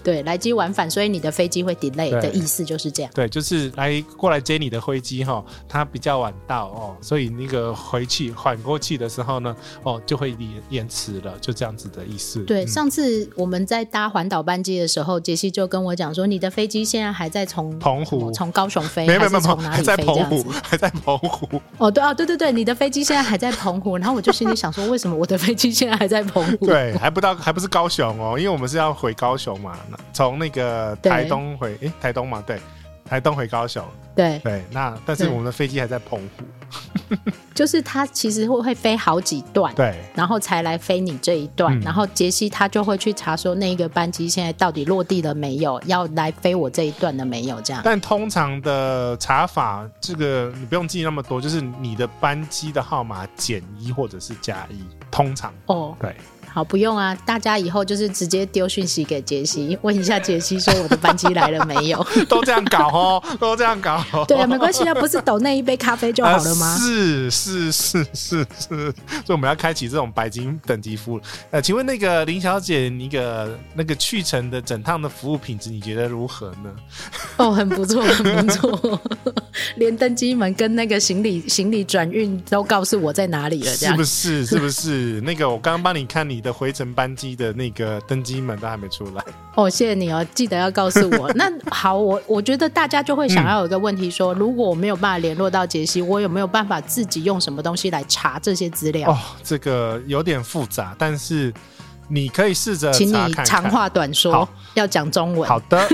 对，来机晚返，所以你的飞机会 delay 的意思就是这样。对，就是来过来接你的飞机哈，它比较晚到哦，所以那个回去缓过去的时候呢，哦，就会延延迟了，就这样子的意思。对，嗯、上次我们在搭环岛班机的时候，杰西就跟我讲说，你的飞机现在还在从澎湖从高雄飞，没没没，从哪里飞？在澎湖，还在澎湖。哦，对啊，对对对，你的飞机现在还在澎湖，然后我就心里想说，为什么我的飞机现在还在澎湖？对，还不到，还不是高雄哦，因为我们是要回高雄嘛，从那个。呃，台东回诶、欸，台东嘛，对，台东回高雄，对对，那但是我们的飞机还在澎湖。就是它其实会会飞好几段，对，然后才来飞你这一段，嗯、然后杰西他就会去查说那个班机现在到底落地了没有，要来飞我这一段了没有这样。但通常的查法，这个你不用记那么多，就是你的班机的号码减一或者是加一，通常哦，对。好，不用啊！大家以后就是直接丢讯息给杰西，问一下杰西说我的班机来了没有？都这样搞哦，都这样搞。对啊，没关系啊，不是抖那一杯咖啡就好了吗？呃、是是是是是，所以我们要开启这种白金等级服务。呃，请问那个林小姐，那个那个去程的整趟的服务品质，你觉得如何呢？哦，很不错，很不错，连登机门跟那个行李行李转运都告诉我在哪里了，这样是不是？是不是？那个我刚刚帮你看你。的回程班机的那个登机门都还没出来哦，谢谢你哦，记得要告诉我。那好，我我觉得大家就会想要有一个问题说，如果我没有办法联络到杰西，我有没有办法自己用什么东西来查这些资料？哦，这个有点复杂，但是你可以试着，请你长话短说，好要讲中文。好的，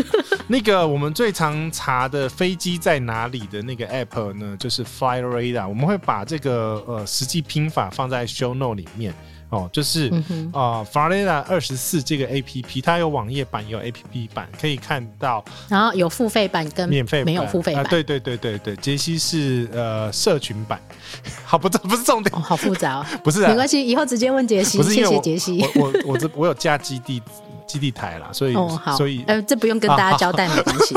那个我们最常查的飞机在哪里的那个 app 呢，就是 Flight Radar，我们会把这个呃实际拼法放在 Show Note 里面。哦，就是啊，Flyrradar 二十四这个 A P P，它有网页版，也有 A P P 版，可以看到。然后有付费版跟免费没有付费版。对对对对对，杰西是呃社群版。好，不，这不是重点。哦，好复杂哦。不是，没关系，以后直接问杰西。不是谢谢杰西。我我我这我有架基地基地台啦，所以哦好，所以呃这不用跟大家交代，没关系。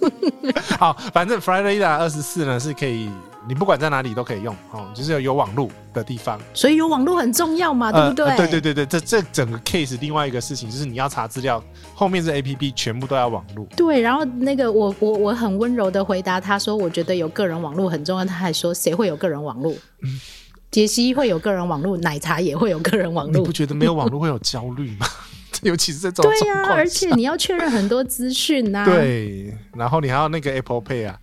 好，反正 Flyrradar 二十四呢是可以。你不管在哪里都可以用哦，就是要有网络的地方，所以有网络很重要嘛，对不对？对对对对，这这整个 case 另外一个事情就是你要查资料，后面是 APP 全部都要网络。对，然后那个我我我很温柔的回答他说，我觉得有个人网络很重要。他还说谁会有个人网络？杰西会有个人网络，奶茶也会有个人网络。你不觉得没有网络会有焦虑吗？尤其是这种对呀、啊，而且你要确认很多资讯呐。对，然后你还要那个 Apple Pay 啊。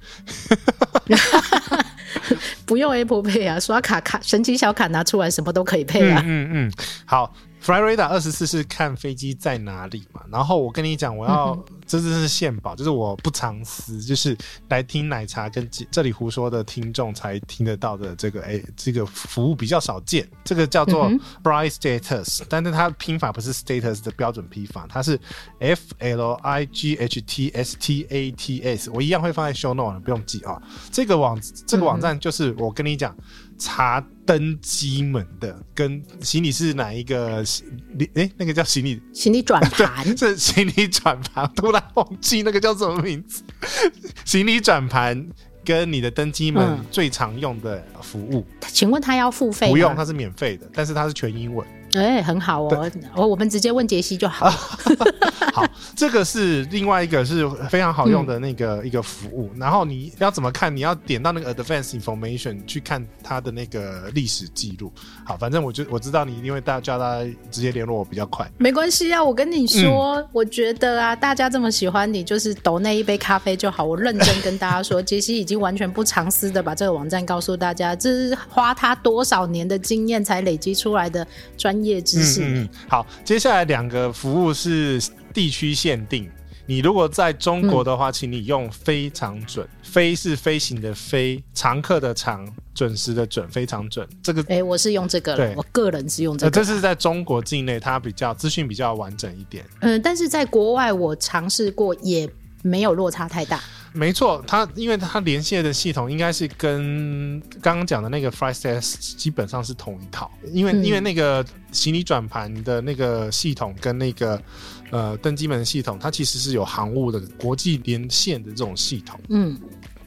不用 Apple Pay 啊，刷卡卡神奇小卡拿出来，什么都可以配啊。嗯嗯，嗯，好。Flyrradar 二十四是看飞机在哪里嘛？然后我跟你讲，我要、嗯、这真是献宝，就是我不藏私，就是来听奶茶跟这里胡说的听众才听得到的这个哎，这个服务比较少见。这个叫做 Flight Status，、嗯、但是它拼法不是 Status 的标准拼法，它是 F L I G H T S T A T S。我一样会放在 Show Note，不用记啊。这个网这个网站就是我跟你讲。查登机门的跟行李是哪一个行李？哎、欸，那个叫行李行李转盘，这行李转盘，突然忘记那个叫什么名字。行李转盘跟你的登机门最常用的服务，嗯、请问他要付费？不用，它是免费的，但是它是全英文。哎、欸，很好哦，我我们直接问杰西就好。好，这个是另外一个是非常好用的那个、嗯、一个服务。然后你要怎么看？你要点到那个 Advanced Information 去看它的那个历史记录。好，反正我就我知道你一定会大叫他直接联络我比较快。没关系啊，我跟你说、嗯，我觉得啊，大家这么喜欢你，就是抖那一杯咖啡就好。我认真跟大家说，杰西已经完全不藏私的把这个网站告诉大家，这是花他多少年的经验才累积出来的专。业知识。嗯，嗯，好，接下来两个服务是地区限定。你如果在中国的话，请你用非常准。飞是飞行的飞，常客的常，准时的准，非常准。这个，哎、欸，我是用这个，对，我个人是用这个。这是在中国境内，它比较资讯比较完整一点。嗯，但是在国外我尝试过，也没有落差太大。没错，它因为它连线的系统应该是跟刚刚讲的那个 FlightStats 基本上是同一套，因为、嗯、因为那个行李转盘的那个系统跟那个呃登机门系统，它其实是有航务的国际连线的这种系统。嗯。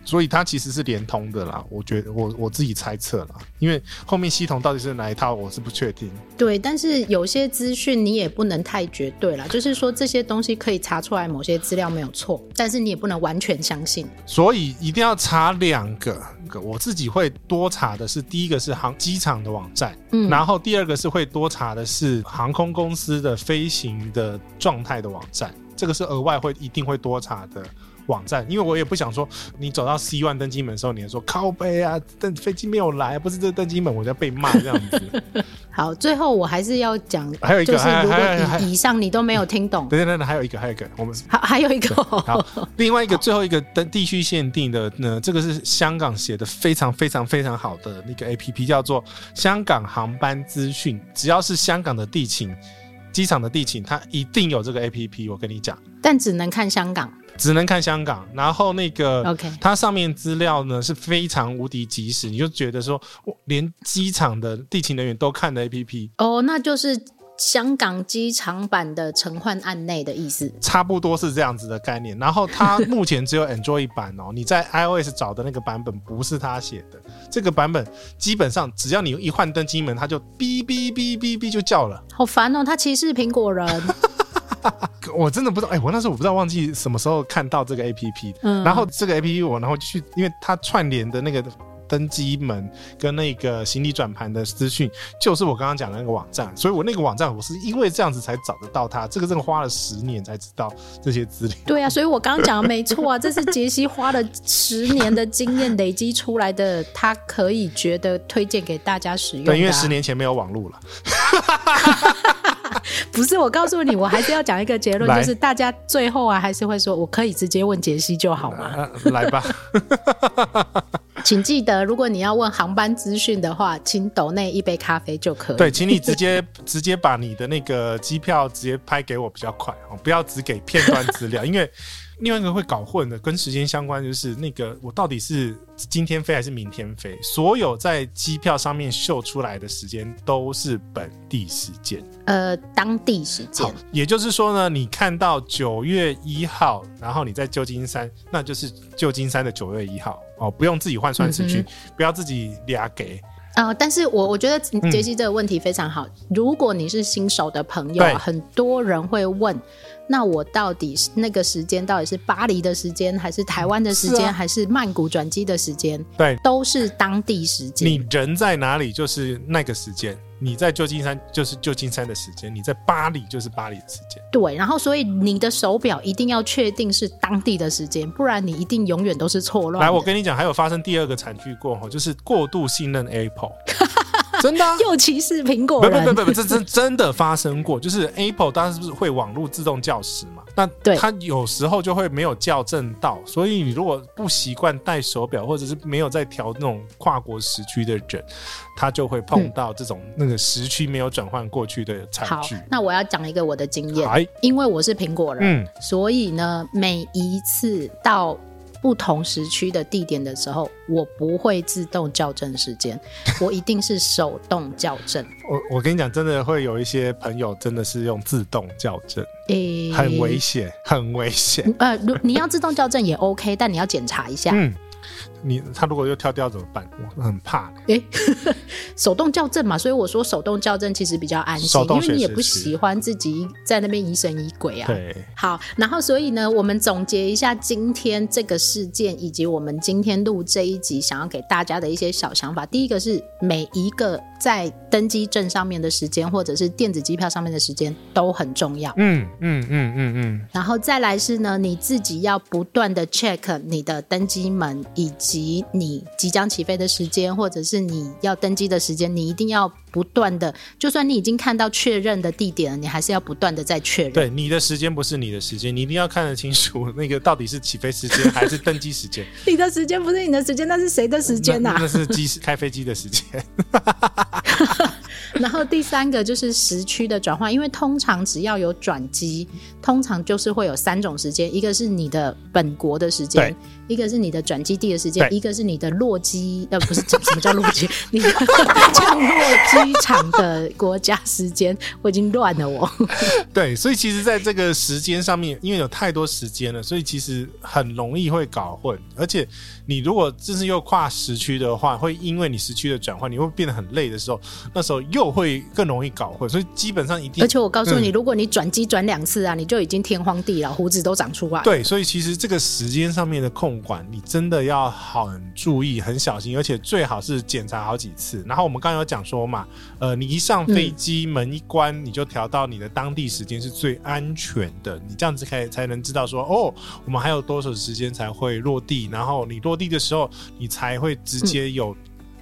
所以它其实是连通的啦，我觉得我我自己猜测啦，因为后面系统到底是哪一套，我是不确定。对，但是有些资讯你也不能太绝对啦，就是说这些东西可以查出来某些资料没有错，但是你也不能完全相信。所以一定要查两个，我自己会多查的是第一个是航机场的网站，嗯，然后第二个是会多查的是航空公司的飞行的状态的网站，这个是额外会一定会多查的。网站，因为我也不想说你走到 C one 登机门的时候，你还说靠背啊，登飞机没有来，不是这登机门，我就要被骂这样子。好，最后我还是要讲，还有一个，就是如果以以上你都没有听懂，等等等，还有一个，还有一个，我们 好，还有一个，好，另外一个最后一个登地区限定的呢，这个是香港写的非常非常非常好的那个 APP，叫做香港航班资讯，只要是香港的地勤。机场的地勤，它一定有这个 APP，我跟你讲，但只能看香港，只能看香港。然后那个，OK，它上面资料呢是非常无敌及时，你就觉得说，连机场的地勤人员都看的 APP，哦，那就是。香港机场版的陈焕案内的意思，差不多是这样子的概念。然后它目前只有 Android 版哦，你在 iOS 找的那个版本不是他写的。这个版本基本上只要你一换登机门，它就哔哔哔哔哔就叫了。好烦哦，他歧视苹果人。我真的不知道，哎、欸，我那时候我不知道忘记什么时候看到这个 APP，嗯，然后这个 APP 我然后去，因为它串联的那个。登机门跟那个行李转盘的资讯，就是我刚刚讲的那个网站，所以我那个网站我是因为这样子才找得到它。这个真的花了十年才知道这些资料。对啊，所以我刚刚讲的没错啊，这是杰西花了十年的经验累积出来的，他可以觉得推荐给大家使用啊。对，因为十年前没有网络了。不是，我告诉你，我还是要讲一个结论，就是大家最后啊，还是会说，我可以直接问杰西就好吗？呃、来吧，请记得，如果你要问航班资讯的话，请抖内一杯咖啡就可以。对，请你直接 直接把你的那个机票直接拍给我比较快哦，不要只给片段资料，因为。另外一个会搞混的，跟时间相关，就是那个我到底是今天飞还是明天飞？所有在机票上面秀出来的时间都是本地时间，呃，当地时间。也就是说呢，你看到九月一号，然后你在旧金山，那就是旧金山的九月一号哦，不用自己换算时区，嗯、不要自己俩给。啊、呃，但是我我觉得杰西这个问题非常好。嗯、如果你是新手的朋友，很多人会问。那我到底是那个时间，到底是巴黎的时间，还是台湾的时间，啊、还是曼谷转机的时间？对，都是当地时间。你人在哪里，就是那个时间；你在旧金山，就是旧金山的时间；你在巴黎，就是巴黎的时间。对，然后所以你的手表一定要确定是当地的时间，不然你一定永远都是错乱。来，我跟你讲，还有发生第二个惨剧过后，就是过度信任 Apple。真的、啊、又歧视苹果人？不不不不，这真 真的发生过。就是 Apple 当时是不是会网络自动校时嘛？那它有时候就会没有校正到，所以你如果不习惯戴手表，或者是没有在调那种跨国时区的人，他就会碰到这种那个时区没有转换过去的惨剧。那我要讲一个我的经验，因为我是苹果人，嗯、所以呢，每一次到。不同时区的地点的时候，我不会自动校正时间，我一定是手动校正。我我跟你讲，真的会有一些朋友真的是用自动校正，诶、欸，很危险，很危险。呃，如你要自动校正也 OK，但你要检查一下。嗯。你他如果又跳掉怎么办？我很怕。哎、欸，手动校正嘛，所以我说手动校正其实比较安心，因为你也不喜欢自己在那边疑神疑鬼啊。对，好，然后所以呢，我们总结一下今天这个事件，以及我们今天录这一集想要给大家的一些小想法。第一个是每一个在登机证上面的时间，或者是电子机票上面的时间都很重要。嗯嗯嗯嗯嗯。然后再来是呢，你自己要不断的 check 你的登机门以及。及你即将起飞的时间，或者是你要登机的时间，你一定要不断的，就算你已经看到确认的地点了，你还是要不断的再确认。对，你的时间不是你的时间，你一定要看得清楚，那个到底是起飞时间还是登机时间。你的时间不是你的时间，那是谁的时间呐、啊？那是机开飞机的时间。然后第三个就是时区的转换，因为通常只要有转机，通常就是会有三种时间，一个是你的本国的时间，一个是你的转机地的时间，一个是你的落机呃不是 什么叫落机，你 降落机场的国家时间，我已经乱了我。对，所以其实在这个时间上面，因为有太多时间了，所以其实很容易会搞混，而且你如果这是又跨时区的话，会因为你时区的转换，你会变得很累的时候，那时候又。会更容易搞混，所以基本上一定。而且我告诉你，嗯、如果你转机转两次啊，你就已经天荒地老，胡子都长出来。对，所以其实这个时间上面的控控管，你真的要很注意、很小心，而且最好是检查好几次。然后我们刚刚有讲说嘛，呃，你一上飞机门一关，你就调到你的当地时间是最安全的。你这样子可以才能知道说，哦，我们还有多少时间才会落地？然后你落地的时候，你才会直接有。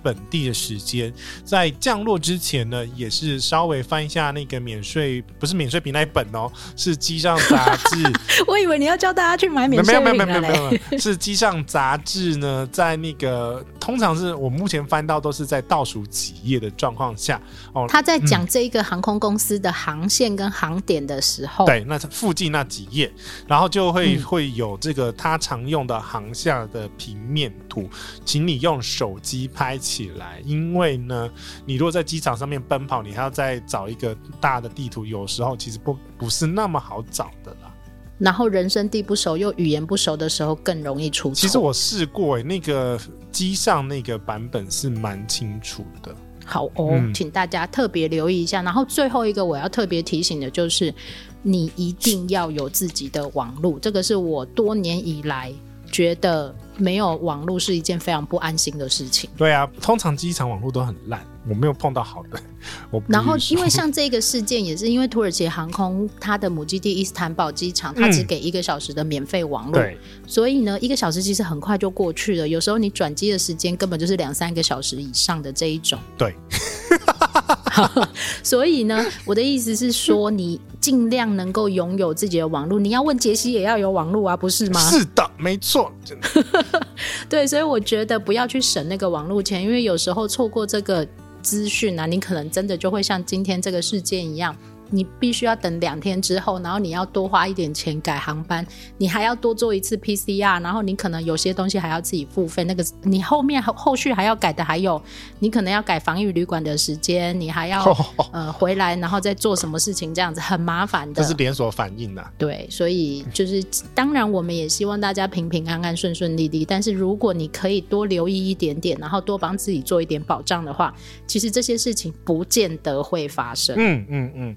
本地的时间，在降落之前呢，也是稍微翻一下那个免税，不是免税品那一本哦，是机上杂志。我以为你要教大家去买免税品。没有没有没有没有没有，是机上杂志呢，在那个通常是我目前翻到都是在倒数几页的状况下哦。他在讲这一个航空公司的航线跟航点的时候，嗯、对，那附近那几页，然后就会、嗯、会有这个他常用的航下的平面图，请你用手机拍起来，因为呢，你如果在机场上面奔跑，你还要再找一个大的地图，有时候其实不不是那么好找的啦。然后人生地不熟又语言不熟的时候，更容易出错。其实我试过，那个机上那个版本是蛮清楚的。好哦，嗯、请大家特别留意一下。然后最后一个我要特别提醒的就是，你一定要有自己的网路，这个是我多年以来觉得。没有网络是一件非常不安心的事情。对啊，通常机场网络都很烂，我没有碰到好的。我然后，因为像这个事件，也是因为土耳其航空它的母基地伊斯坦堡机场，它只给一个小时的免费网络，嗯，所以呢，一个小时其实很快就过去了。有时候你转机的时间根本就是两三个小时以上的这一种。对。所以呢，我的意思是说，你尽量能够拥有自己的网络。你要问杰西，也要有网络啊，不是吗？是的，没错。对，所以我觉得不要去省那个网络钱，因为有时候错过这个资讯啊，你可能真的就会像今天这个事件一样。你必须要等两天之后，然后你要多花一点钱改航班，你还要多做一次 PCR，然后你可能有些东西还要自己付费。那个你后面后后续还要改的还有，你可能要改防疫旅馆的时间，你还要、哦、呃回来，然后再做什么事情，这样子很麻烦的。这是连锁反应的。对，所以就是当然我们也希望大家平平安安、顺顺利利。但是如果你可以多留意一点点，然后多帮自己做一点保障的话，其实这些事情不见得会发生。嗯嗯嗯。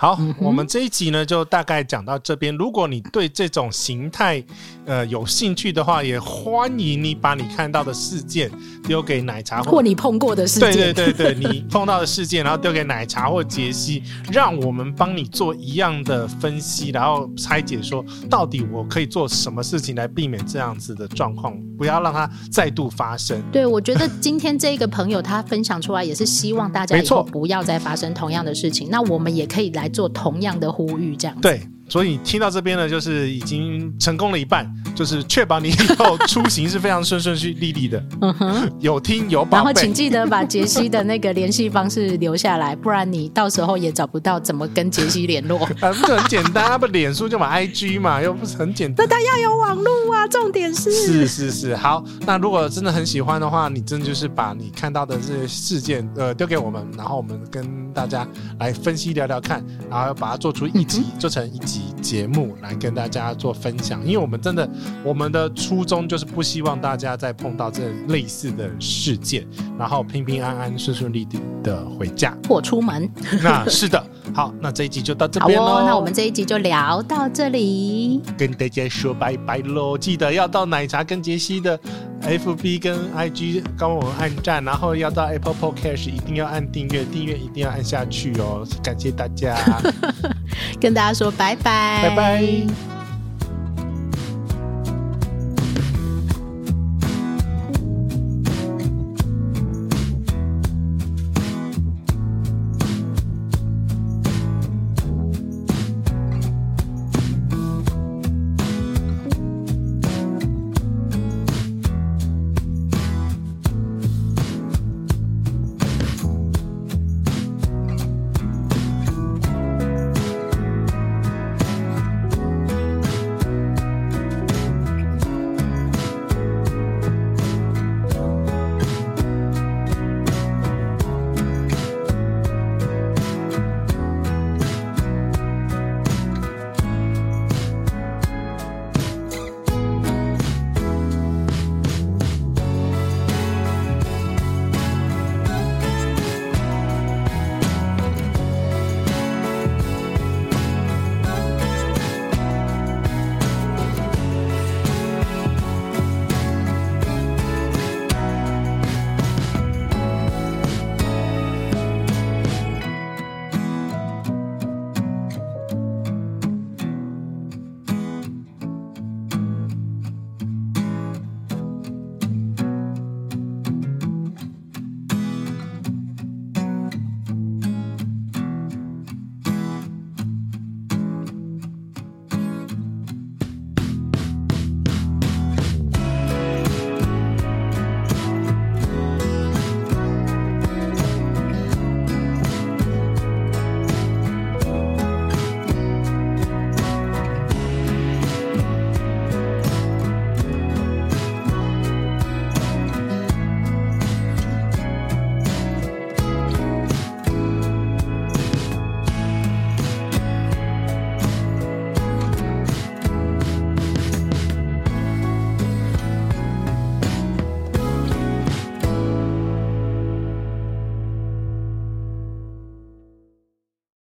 好，嗯、我们这一集呢就大概讲到这边。如果你对这种形态呃有兴趣的话，也欢迎你把你看到的事件丢给奶茶或，或你碰过的事件。对对对对，你碰到的事件，然后丢给奶茶或杰西，让我们帮你做一样的分析，然后拆解说到底我可以做什么事情来避免这样子的状况，不要让它再度发生。对，我觉得今天这个朋友他分享出来，也是希望大家以后不要再发生同样的事情。那我们也可以来做同样的呼吁，这样对。所以听到这边呢，就是已经成功了一半，就是确保你以后出行是非常顺顺利利的。嗯哼，有听有宝。然后请记得把杰西的那个联系方式留下来，不然你到时候也找不到怎么跟杰西联络。啊，不是很简单，他不脸书就买 IG 嘛，又不是很简单。那他要有网络啊，重点是。是是是，好。那如果真的很喜欢的话，你真的就是把你看到的这些事件呃丢给我们，然后我们跟大家来分析聊聊看，然后把它做出一集，嗯、做成一集。节目来跟大家做分享，因为我们真的，我们的初衷就是不希望大家再碰到这类似的事件，然后平平安安、顺顺利利的回家或出门。那是的，好，那这一集就到这边喽。哦，那我们这一集就聊到这里，跟大家说拜拜喽。记得要到奶茶跟杰西的 FB 跟 IG 帮我们按赞，然后要到 Apple Podcast 一定要按订阅，订阅一定要按下去哦。感谢大家，跟大家说拜拜。拜拜。